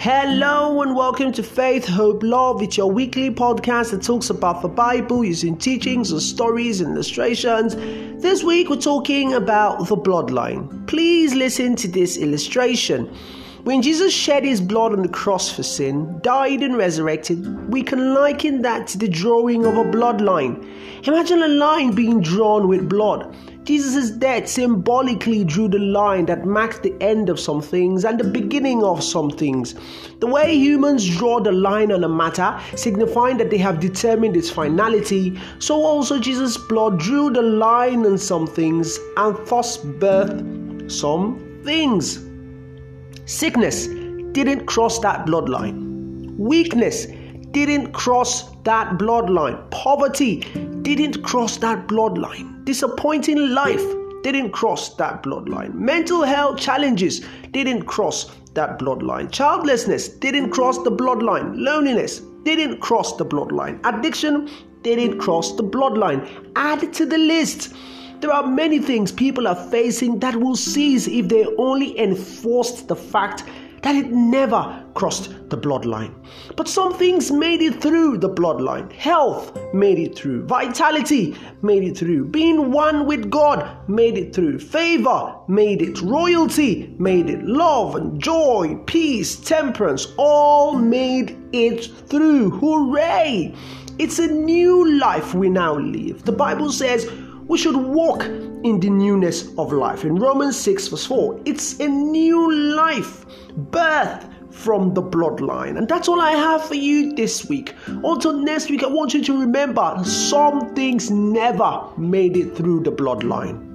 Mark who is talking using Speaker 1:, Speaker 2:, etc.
Speaker 1: Hello and welcome to Faith, Hope, Love. It's your weekly podcast that talks about the Bible using teachings and stories and illustrations. This week we're talking about the bloodline. Please listen to this illustration. When Jesus shed his blood on the cross for sin, died and resurrected, we can liken that to the drawing of a bloodline. Imagine a line being drawn with blood. Jesus' death symbolically drew the line that marks the end of some things and the beginning of some things. The way humans draw the line on a matter, signifying that they have determined its finality, so also Jesus' blood drew the line on some things and thus birthed some things. Sickness didn't cross that bloodline. Weakness didn't cross that bloodline. Poverty didn't cross that bloodline. Disappointing life didn't cross that bloodline. Mental health challenges didn't cross that bloodline. Childlessness didn't cross the bloodline. Loneliness didn't cross the bloodline. Addiction didn't cross the bloodline. Add to the list. There are many things people are facing that will cease if they only enforced the fact that it never crossed the bloodline. But some things made it through the bloodline. Health made it through. Vitality made it through. Being one with God made it through. Favor made it. Royalty made it. Love and joy, peace, temperance all made it through. Hooray! It's a new life we now live. The Bible says, we should walk in the newness of life. In Romans 6, verse 4, it's a new life, birth from the bloodline. And that's all I have for you this week. Until next week, I want you to remember some things never made it through the bloodline.